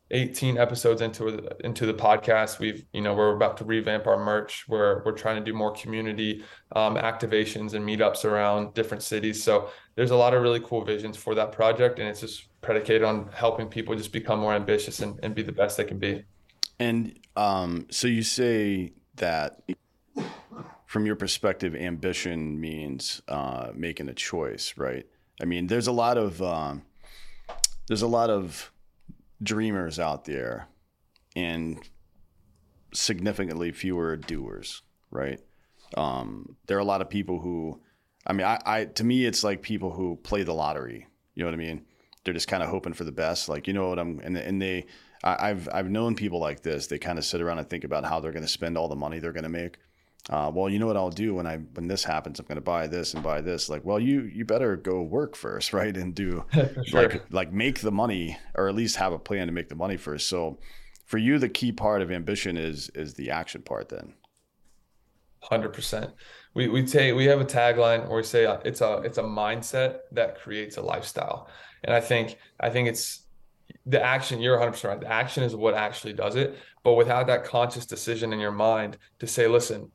Speaker 3: 118 episodes into into the podcast we've you know we're about to revamp our merch we're we're trying to do more community um, activations and meetups around different cities so there's a lot of really cool visions for that project and it's just predicated on helping people just become more ambitious and, and be the best they can be.
Speaker 2: And um, so you say that from your perspective, ambition means uh, making a choice, right? I mean, there's a lot of um, there's a lot of dreamers out there, and significantly fewer doers, right? Um, there are a lot of people who, I mean, I, I to me, it's like people who play the lottery. You know what I mean? they're just kind of hoping for the best. Like, you know what I'm, and, and they, I, have I've known people like this. They kind of sit around and think about how they're going to spend all the money they're going to make. Uh, well, you know what I'll do when I when this happens? I'm going to buy this and buy this. Like, well, you you better go work first, right? And do sure. like like make the money, or at least have a plan to make the money first. So, for you, the key part of ambition is is the action part. Then,
Speaker 3: hundred percent we we say we have a tagline where we say uh, it's a it's a mindset that creates a lifestyle and i think i think it's the action you're 100% right the action is what actually does it but without that conscious decision in your mind to say listen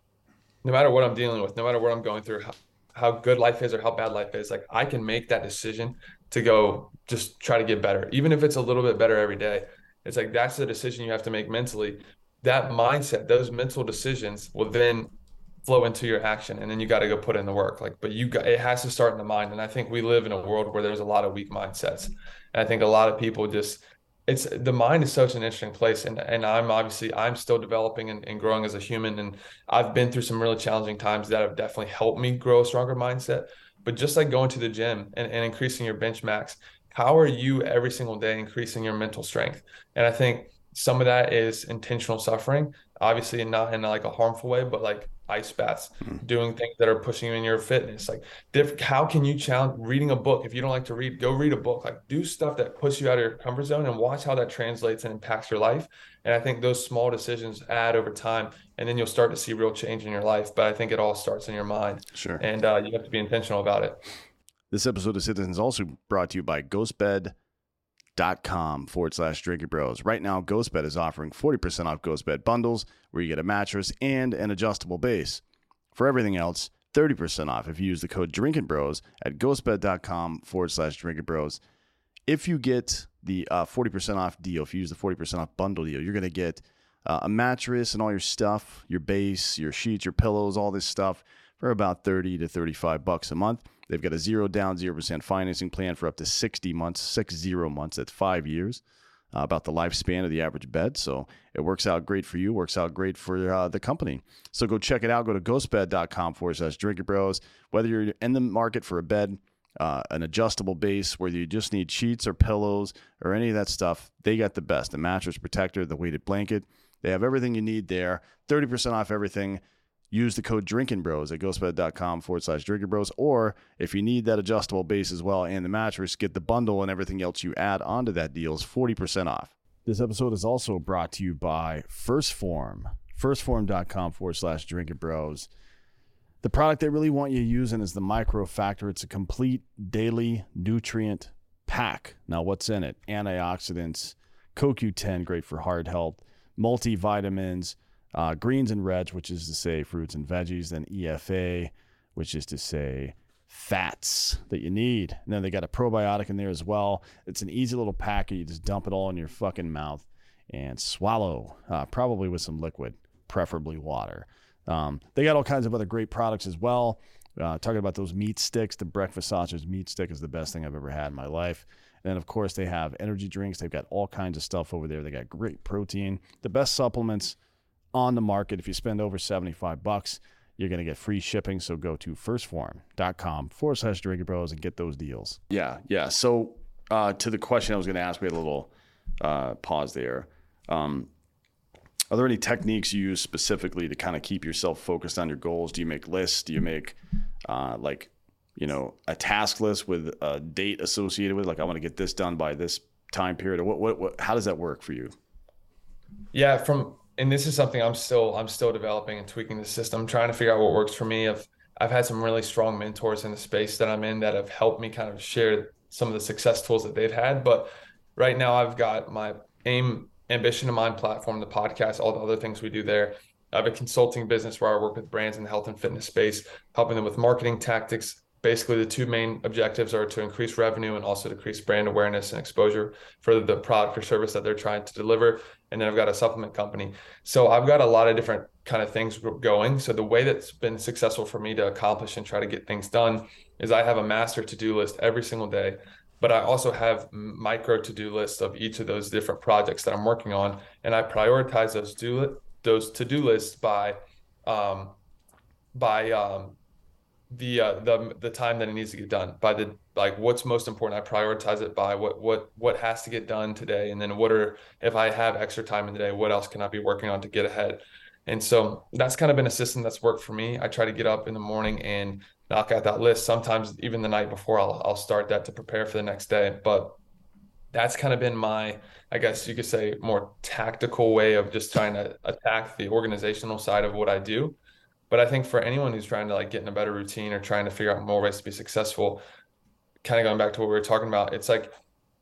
Speaker 3: no matter what i'm dealing with no matter what i'm going through how, how good life is or how bad life is like i can make that decision to go just try to get better. Even if it's a little bit better every day it's like that's the decision you have to make mentally. That mindset those mental decisions will then flow into your action and then you got to go put in the work. Like but you got it has to start in the mind and i think we live in a world where there's a lot of weak mindsets. And i think a lot of people just it's the mind is such an interesting place and and i'm obviously i'm still developing and, and growing as a human and i've been through some really challenging times that have definitely helped me grow a stronger mindset. But just like going to the gym and, and increasing your bench max how are you every single day increasing your mental strength? And i think some of that is intentional suffering obviously not in like a harmful way but like ice baths, mm. doing things that are pushing you in your fitness. Like, diff- how can you challenge reading a book? If you don't like to read, go read a book. Like, do stuff that puts you out of your comfort zone and watch how that translates and impacts your life. And I think those small decisions add over time, and then you'll start to see real change in your life. But I think it all starts in your mind.
Speaker 2: Sure.
Speaker 3: And uh, you have to be intentional about it.
Speaker 2: This episode of Citizens also brought to you by GhostBed dot com forward slash drinking bros. Right now, GhostBed is offering 40% off GhostBed bundles where you get a mattress and an adjustable base. For everything else, 30% off if you use the code Drinking Bros at ghostbed.com forward slash Drinking Bros. If you get the uh, 40% off deal, if you use the 40% off bundle deal, you're going to get uh, a mattress and all your stuff, your base, your sheets, your pillows, all this stuff for about 30 to 35 bucks a month. They've got a zero down, 0% financing plan for up to 60 months, six zero months. That's five years. Uh, about the lifespan of the average bed. So it works out great for you, works out great for uh, the company. So go check it out. Go to ghostbed.com forward slash drinking bros. Whether you're in the market for a bed, uh, an adjustable base, whether you just need sheets or pillows or any of that stuff, they got the best. The mattress protector, the weighted blanket, they have everything you need there. 30% off everything use the code drinking bros at ghostbed.com forward slash drinking bros. Or if you need that adjustable base as well and the mattress, get the bundle and everything else you add onto that deal is 40% off. This episode is also brought to you by First Form, firstform.com forward slash drinking bros. The product they really want you using is the Micro Factor. It's a complete daily nutrient pack. Now, what's in it? Antioxidants, CoQ10, great for heart health, multivitamins, uh, greens and reds, which is to say fruits and veggies, then EFA, which is to say fats that you need. And then they got a probiotic in there as well. It's an easy little packet. You just dump it all in your fucking mouth and swallow, uh, probably with some liquid, preferably water. Um, they got all kinds of other great products as well. Uh, talking about those meat sticks, the breakfast sausage meat stick is the best thing I've ever had in my life. And of course, they have energy drinks. They've got all kinds of stuff over there. They got great protein, the best supplements on the market. If you spend over 75 bucks, you're going to get free shipping. So go to firstform.com forward slash drinking bros and get those deals. Yeah. Yeah. So uh, to the question I was going to ask, we had a little uh, pause there. Um, are there any techniques you use specifically to kind of keep yourself focused on your goals? Do you make lists? Do you make uh, like, you know, a task list with a date associated with, like, I want to get this done by this time period? Or what, what, what how does that work for you?
Speaker 3: Yeah, from and this is something I'm still I'm still developing and tweaking the system, trying to figure out what works for me. I've I've had some really strong mentors in the space that I'm in that have helped me kind of share some of the success tools that they've had. But right now I've got my aim ambition to mind platform, the podcast, all the other things we do there. I have a consulting business where I work with brands in the health and fitness space, helping them with marketing tactics, basically the two main objectives are to increase revenue and also decrease brand awareness and exposure for the product or service that they're trying to deliver. And then i've got a supplement company. So i've got a lot of different kind of things going. So the way that's been successful for me to accomplish and try to get things done is i have a master to-do list every single day but i also have micro to-do lists of each of those different projects that i'm working on. And i prioritize those do those to-do lists by um, by um, the uh, the the time that it needs to get done by the like what's most important i prioritize it by what what what has to get done today and then what are if i have extra time in the day what else can i be working on to get ahead? And so that's kind of been a system that's worked for me. I try to get up in the morning and knock out that list. Sometimes even the night before i'll, I'll start that to prepare for the next day but that's kind of been my i guess you could say more tactical way of just trying to attack the organizational side of what i do but I think for anyone who's trying to like get in a better routine or trying to figure out more ways to be successful, kind of going back to what we were talking about, it's like,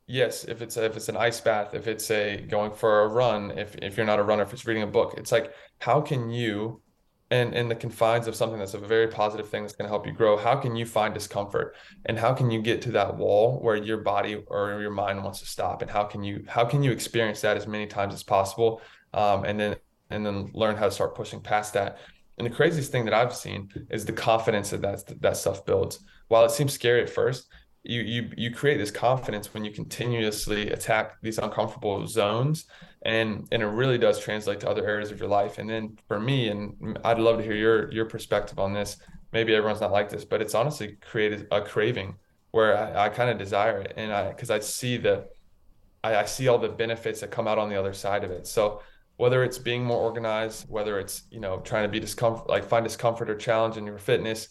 Speaker 3: yes, if it's a, if it's an ice bath, if it's a going for a run, if if you're not a runner, if it's reading a book, it's like how can you and in the confines of something that's a very positive thing that's going to help you grow how can you find discomfort? And how can you get to that wall where your body or your mind wants to stop? And how can you how can you experience that as many times as possible? Um, and then and then learn how to start pushing past that and the craziest thing that I've seen is the confidence that that, that stuff builds. While it seems scary at first, you you you create this confidence when you continuously attack these uncomfortable zones and and it really does translate to other areas of your life. And then for me and I'd love to hear your your perspective on this. Maybe everyone's not like this but it's honestly created a craving where I, I kind of desire it. And I because I see the I, I see all the benefits that come out on the other side of it. So whether it's being more organized, whether it's, you know, trying to be discomfort, like find discomfort or challenge in your fitness,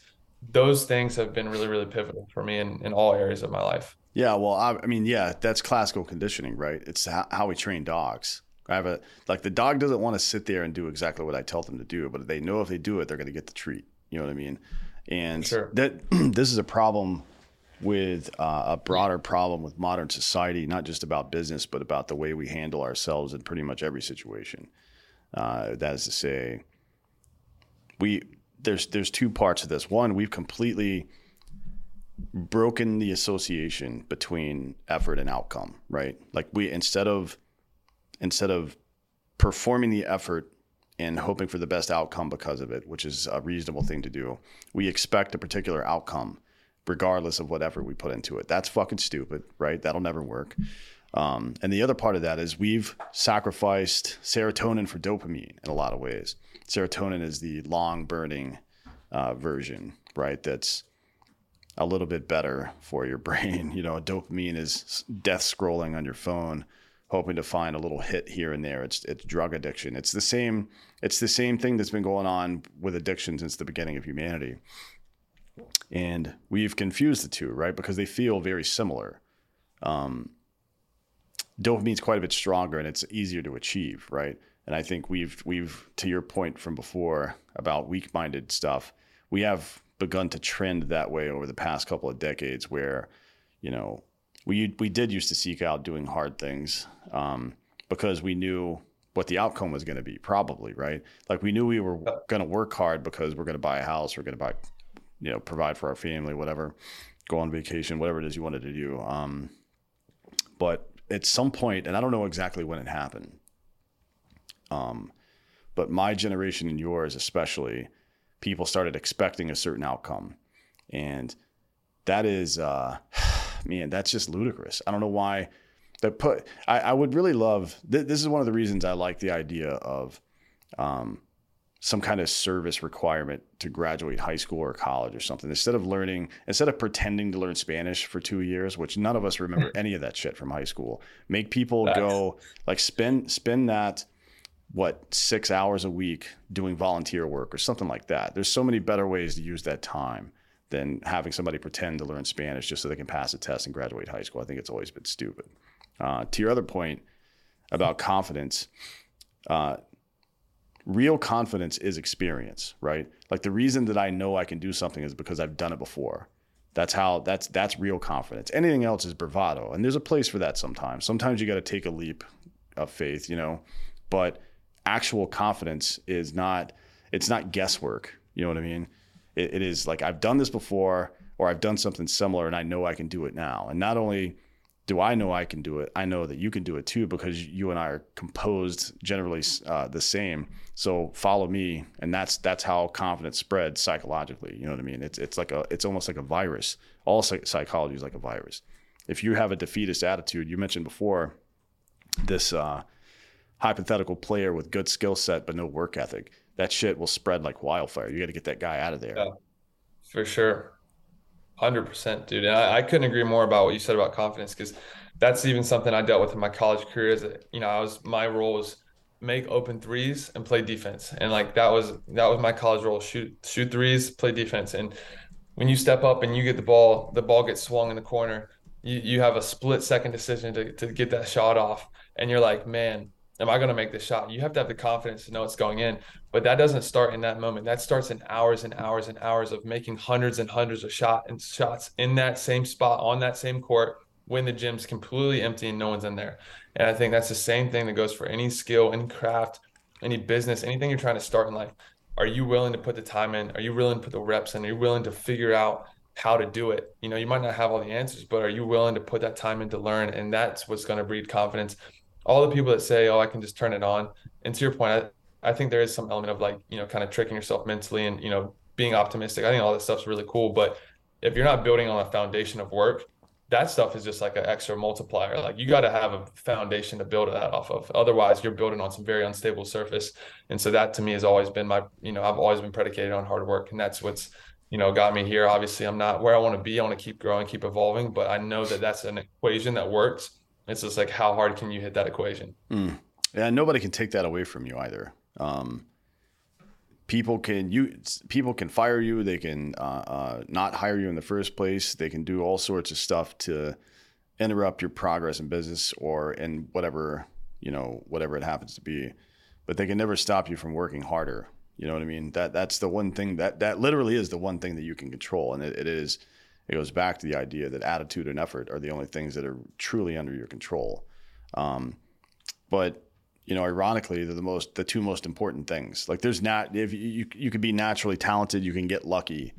Speaker 3: those things have been really, really pivotal for me in, in all areas of my life.
Speaker 2: Yeah. Well, I, I mean, yeah, that's classical conditioning, right? It's how, how we train dogs. I have a, like the dog doesn't want to sit there and do exactly what I tell them to do, but they know if they do it, they're going to get the treat. You know what I mean? And sure. that this is a problem with uh, a broader problem with modern society, not just about business, but about the way we handle ourselves in pretty much every situation. Uh, that is to say, we there's there's two parts of this. One, we've completely broken the association between effort and outcome, right? Like we instead of instead of performing the effort and hoping for the best outcome because of it, which is a reasonable thing to do, we expect a particular outcome regardless of whatever we put into it. That's fucking stupid, right? That'll never work. Um, and the other part of that is we've sacrificed serotonin for dopamine in a lot of ways. Serotonin is the long burning uh, version, right? That's a little bit better for your brain. You know, dopamine is death scrolling on your phone, hoping to find a little hit here and there. It's it's drug addiction. It's the same. It's the same thing that's been going on with addiction since the beginning of humanity. And we've confused the two, right? Because they feel very similar. Um, dopamine's quite a bit stronger and it's easier to achieve, right? And I think we've we've to your point from before about weak-minded stuff, we have begun to trend that way over the past couple of decades where, you know, we we did used to seek out doing hard things um, because we knew what the outcome was going to be probably right like we knew we were going to work hard because we're going to buy a house we're going to buy you know provide for our family whatever go on vacation whatever it is you wanted to do um, but at some point and i don't know exactly when it happened um, but my generation and yours especially people started expecting a certain outcome. And that is uh, man that's just ludicrous. I don't know why that put I, I would really love th- this is one of the reasons i like the idea of um, some kind of service requirement to graduate high school or college or something. Instead of learning instead of pretending to learn spanish for two years which none of us remember any of that shit from high school make people That's... go like spend spend that what six hours a week doing volunteer work or something like that. There's so many better ways to use that time than having somebody pretend to learn spanish just so they can pass a test and graduate high school. I think it's always been stupid. Uh, to your other point about confidence uh, real confidence is experience, right? Like the reason that I know I can do something is because I've done it before. That's how that's that's real confidence. Anything else is bravado, and there's a place for that sometimes. Sometimes you got to take a leap of faith, you know, but actual confidence is not it's not guesswork. You know what I mean? it, it is like I've done this before, or I've done something similar, and I know I can do it now. And not only do I know I can do it? I know that you can do it too because you and I are composed generally uh, the same. So follow me, and that's that's how confidence spreads psychologically. You know what I mean? It's it's like a it's almost like a virus. All psychology is like a virus. If you have a defeatist attitude, you mentioned before this uh, hypothetical player with good skill set but no work ethic. That shit will spread like wildfire. You got to get that guy out of there. Yeah,
Speaker 3: for sure. Hundred percent, dude. And I, I, couldn't agree more about what you said about confidence because that's even something I dealt with in my college career. Is that you know I was my role was make open threes and play defense, and like that was that was my college role: shoot shoot threes, play defense. And when you step up and you get the ball, the ball gets swung in the corner. You you have a split second decision to to get that shot off, and you're like, man, am I going to make this shot? You have to have the confidence to know it's going in. But that doesn't start in that moment. That starts in hours and hours and hours of making hundreds and hundreds of shot and shots in that same spot on that same court when the gym's completely empty and no one's in there. And I think that's the same thing that goes for any skill, any craft, any business, anything you're trying to start in life. Are you willing to put the time in? Are you willing to put the reps in? Are you willing to figure out how to do it? You know, you might not have all the answers, but are you willing to put that time in to learn? And that's what's going to breed confidence all the people that say, "Oh, I can just turn it on," and to your point, I, I think there is some element of like you know, kind of tricking yourself mentally and you know, being optimistic. I think all this stuff's really cool, but if you're not building on a foundation of work, that stuff is just like an extra multiplier. Like you got to have a foundation to build that off of. Otherwise, you're building on some very unstable surface. And so that to me has always been my, you know, I've always been predicated on hard work, and that's what's, you know, got me here. Obviously, I'm not where I want to be. I want to keep growing, keep evolving, but I know that that's an equation that works it's just like how hard can you hit that equation?
Speaker 2: Mm. Yeah, nobody can take that away from you either. Um, people can you people can fire you. They can uh, uh, not hire you in the first place. They can do all sorts of stuff to interrupt your progress in business or in whatever you know whatever it happens to be. But they can never stop you from working harder. You know what I mean? That that's the one thing that that literally is the one thing that you can control, and it, it is it goes back to the idea that attitude and effort are the only things that are truly under your control. Um, but you know, ironically, they're the most the two most important things. Like there's not if you you could be naturally talented, you can get lucky,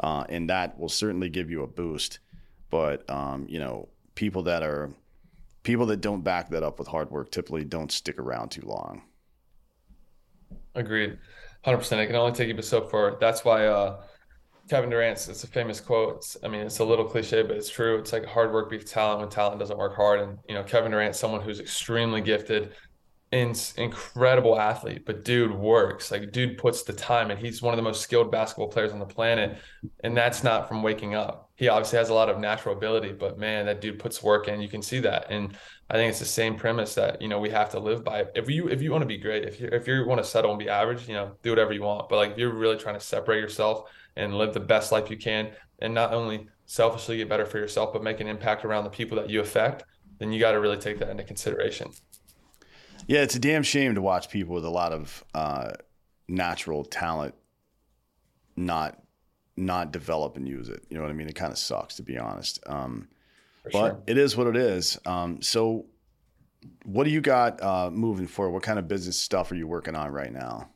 Speaker 2: uh, and that will certainly give you a boost. But um, you know, people that are people that don't back that up with hard work typically don't stick around too long.
Speaker 3: Agreed, hundred percent. I can only take you so far. That's why uh, Kevin Durant's It's a famous quote. It's, I mean, it's a little cliche, but it's true. It's like hard work beats talent when talent doesn't work hard. And you know, Kevin Durant's someone who's extremely gifted incredible athlete, but dude works. Like dude puts the time and he's one of the most skilled basketball players on the planet. And that's not from waking up. He obviously has a lot of natural ability, but man, that dude puts work in. You can see that. And I think it's the same premise that, you know, we have to live by. If you if you want to be great, if you if you want to settle and be average, you know, do whatever you want. But like if you're really trying to separate yourself and live the best life you can and not only selfishly get better for yourself, but make an impact around the people that you affect, then you got to really take that into consideration.
Speaker 2: Yeah, it's a damn shame to watch people with a lot of uh, natural talent not not develop and use it. You know what I mean? It kind of sucks to be honest. Um, but sure. it is what it is. Um, so, what do you got uh, moving forward? What kind of business stuff are you working on right now?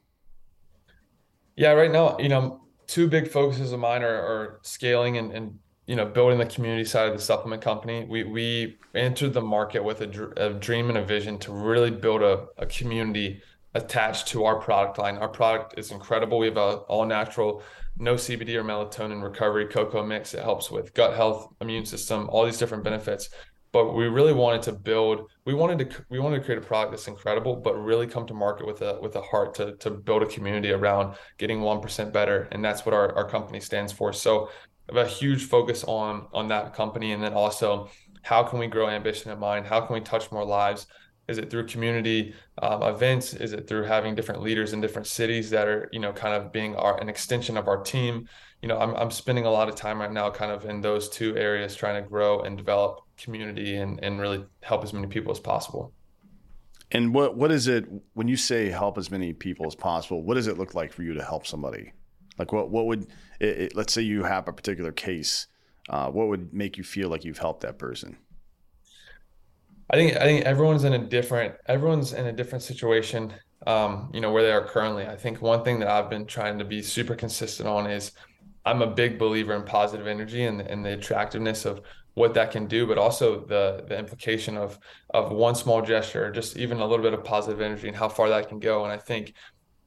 Speaker 3: Yeah, right now, you know, two big focuses of mine are, are scaling and, and you know building the community side of the supplement company. We we entered the market with a, a dream and a vision to really build a, a community attached to our product line. Our product is incredible. We have a all natural no cbd or melatonin recovery cocoa mix. It helps with gut health immune system all these different benefits but we really wanted to build we wanted to we wanted to create a product that's incredible but really come to market with a with a heart to to build a community around getting 1% better and that's what our, our company stands for. So have a huge focus on on that company and then also how can we grow ambition in mind? How can we touch more lives? Is it through community um, events? Is it through having different leaders in different cities that are you know kind of being our an extension of our team? You know I'm, I'm spending a lot of time right now kind of in those two areas trying to grow and develop community and, and really help as many people as possible
Speaker 2: and what what is it when you say help as many people as possible what does it look like for you to help somebody like what what would it, it, let's say you have a particular case, uh, what would make you feel like you've helped that person?
Speaker 3: I think I think everyone's in a different everyone's in a different situation. Um, you know where they are currently. I think one thing that I've been trying to be super consistent on is I'm a big believer in positive energy and, and the attractiveness of what that can do, but also the the implication of of one small gesture, just even a little bit of positive energy and how far that can go. And I think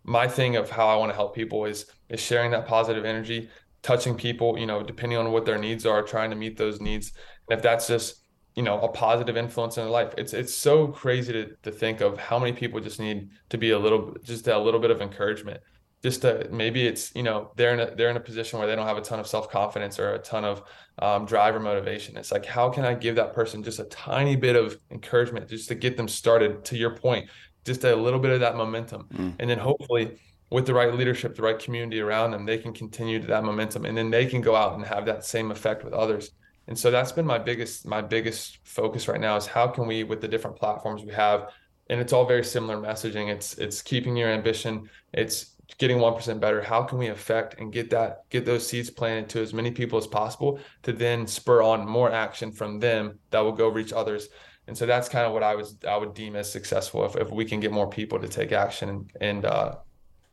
Speaker 3: my thing of how I want to help people is is sharing that positive energy, touching people, you know, depending on what their needs are, trying to meet those needs. And if that's just, you know, a positive influence in their life, it's it's so crazy to to think of how many people just need to be a little just a little bit of encouragement. Just to maybe it's you know they're in a they're in a position where they don't have a ton of self confidence or a ton of um, driver motivation. It's like how can I give that person just a tiny bit of encouragement just to get them started? To your point, just a little bit of that momentum. Mm. And then hopefully with the right leadership, the right community around them, they can continue to that momentum and then they can go out and have that same effect with others. And so that's been my biggest my biggest focus right now is how can we with the different platforms we have and it's all very similar messaging. It's it's keeping your ambition, it's getting 1% better. How can we affect and get that get those seeds planted to as many people as possible to then spur on more action from them that will go reach others. And so that's kind of what I was I would deem as successful if, if we can get more people to take action and, and uh,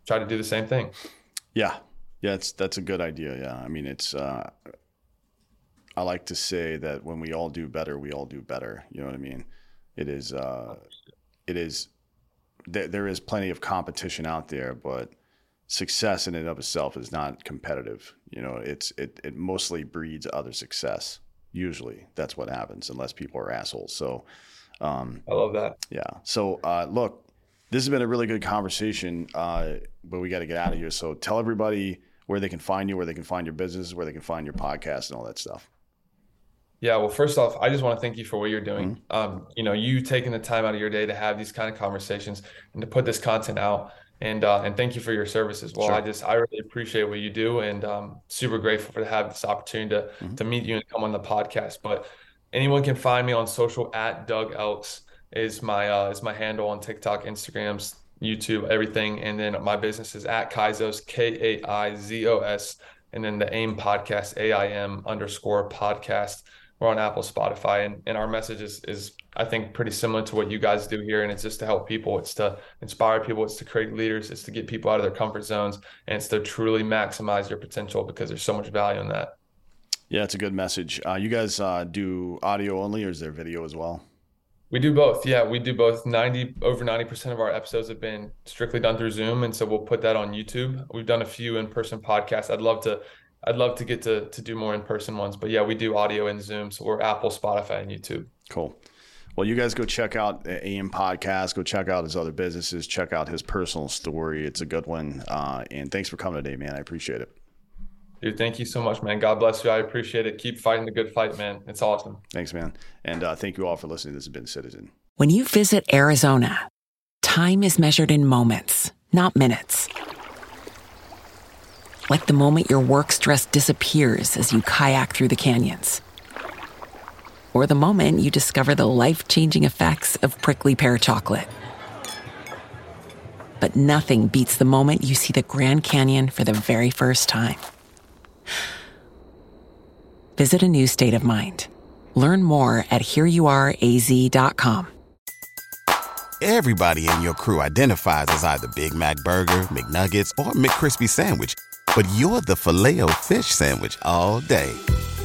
Speaker 3: try to do the same thing.
Speaker 2: Yeah, yeah, it's that's a good idea. Yeah, I mean it's. Uh, I like to say that when we all do better, we all do better. You know what I mean? It is. Uh, it is. There, there is plenty of competition out there, but success in and of itself is not competitive. You know, it's it it mostly breeds other success. Usually, that's what happens, unless people are assholes. So,
Speaker 3: um, I love that.
Speaker 2: Yeah. So, uh, look, this has been a really good conversation, uh, but we got to get out of here. So, tell everybody where they can find you, where they can find your business, where they can find your podcast, and all that stuff.
Speaker 3: Yeah, well, first off, I just want to thank you for what you're doing. Mm-hmm. Um, you know, you taking the time out of your day to have these kind of conversations and to put this content out and uh, and thank you for your service as well. Sure. I just I really appreciate what you do, and um, super grateful for to have this opportunity to mm-hmm. to meet you and come on the podcast. But anyone can find me on social at Doug Elks is my uh, is my handle on TikTok, Instagrams, YouTube, everything, and then my business is at Kaizos K A I Z O S, and then the AIM podcast A I M underscore podcast. we're on Apple, Spotify, and, and our message is, is, I think, pretty similar to what you guys do here. And it's just to help people, it's to inspire people, it's to create leaders, it's to get people out of their comfort zones, and it's to truly maximize your potential because there's so much value in that.
Speaker 2: Yeah, it's a good message. Uh, you guys uh, do audio only, or is there video as well?
Speaker 3: We do both. Yeah, we do both. 90 over 90% of our episodes have been strictly done through Zoom and so we'll put that on YouTube. We've done a few in-person podcasts. I'd love to I'd love to get to to do more in-person ones, but yeah, we do audio and Zoom, so we're Apple, Spotify and YouTube.
Speaker 2: Cool. Well, you guys go check out AIM Podcast. Go check out his other businesses. Check out his personal story. It's a good one. Uh, and thanks for coming today, man. I appreciate it.
Speaker 3: Dude, thank you so much, man. God bless you. I appreciate it. Keep fighting the good fight, man. It's awesome.
Speaker 2: Thanks, man. And uh, thank you all for listening. This has been Citizen.
Speaker 1: When you visit Arizona, time is measured in moments, not minutes. Like the moment your work stress disappears as you kayak through the canyons, or the moment you discover the life changing effects of prickly pear chocolate. But nothing beats the moment you see the Grand Canyon for the very first time. Visit a new state of mind. Learn more at hereyouareaz.com.
Speaker 4: Everybody in your crew identifies as either Big Mac Burger, McNuggets, or McCrispy Sandwich, but you're the Filet-O-Fish Sandwich all day.